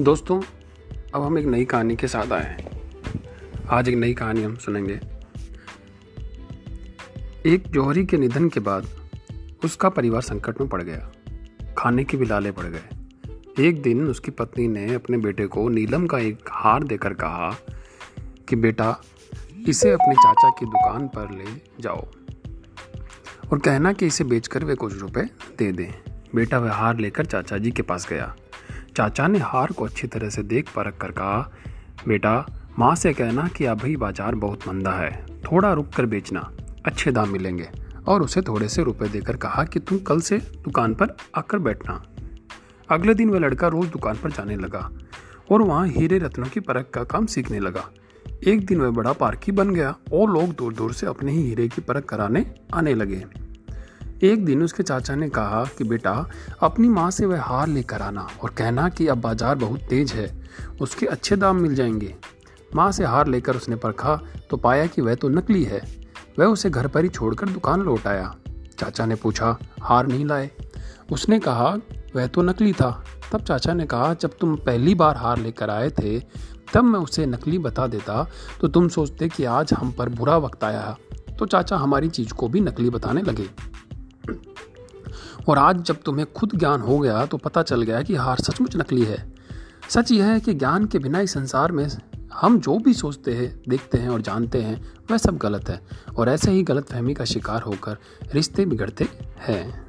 दोस्तों, अब हम एक नई कहानी के साथ आए हैं। आज एक नई कहानी हम सुनेंगे। एक जौहरी के निधन के बाद उसका परिवार संकट में पड़ गया। खाने के भी लाले पड़ गए। एक दिन उसकी पत्नी ने अपने बेटे को नीलम का एक हार देकर कहा कि, बेटा, इसे अपने चाचा की दुकान पर ले जाओ और कहना कि इसे बेचकर वे कुछ रुपए दे दें। बेटा वह हार लेकर चाचा जी के पास गया। चाचा ने हार को अच्छी तरह से देख परख कर कहा, बेटा, माँ से कहना कि अभी बाज़ार बहुत मंदा है, थोड़ा रुक कर बेचना, अच्छे दाम मिलेंगे। और उसे थोड़े से रुपए देकर कहा कि तुम कल से दुकान पर आकर बैठना। अगले दिन वह लड़का रोज दुकान पर जाने लगा और वहाँ हीरे रत्नों की परख का काम सीखने लगा। एक दिन वह बड़ा पार्की बन गया और लोग दूर दूर से अपने ही हीरे की परख कराने आने लगे। एक दिन उसके चाचा ने कहा कि बेटा, अपनी माँ से वह हार लेकर आना और कहना कि अब बाज़ार बहुत तेज है, उसके अच्छे दाम मिल जाएँगे। माँ से हार लेकर उसने परखा तो पाया कि वह तो नकली है। वह उसे घर पर ही छोड़कर दुकान लौट आया। चाचा ने पूछा, हार नहीं लाए? उसने कहा, वह तो नकली था। तब चाचा ने कहा, जब तुम पहली बार हार लेकर आए थे, तब मैं उसे नकली बता देता तो तुम सोचते कि आज हम पर बुरा वक्त आया। तो चाचा हमारी चीज़ को भी नकली बताने लगे। और आज जब तुम्हें खुद ज्ञान हो गया तो पता चल गया कि हार सचमुच नकली है। सच यह है कि ज्ञान के बिना इस संसार में हम जो भी सोचते हैं, देखते हैं और जानते हैं, वह सब गलत है और ऐसे ही गलत फहमी का शिकार होकर रिश्ते बिगड़ते हैं।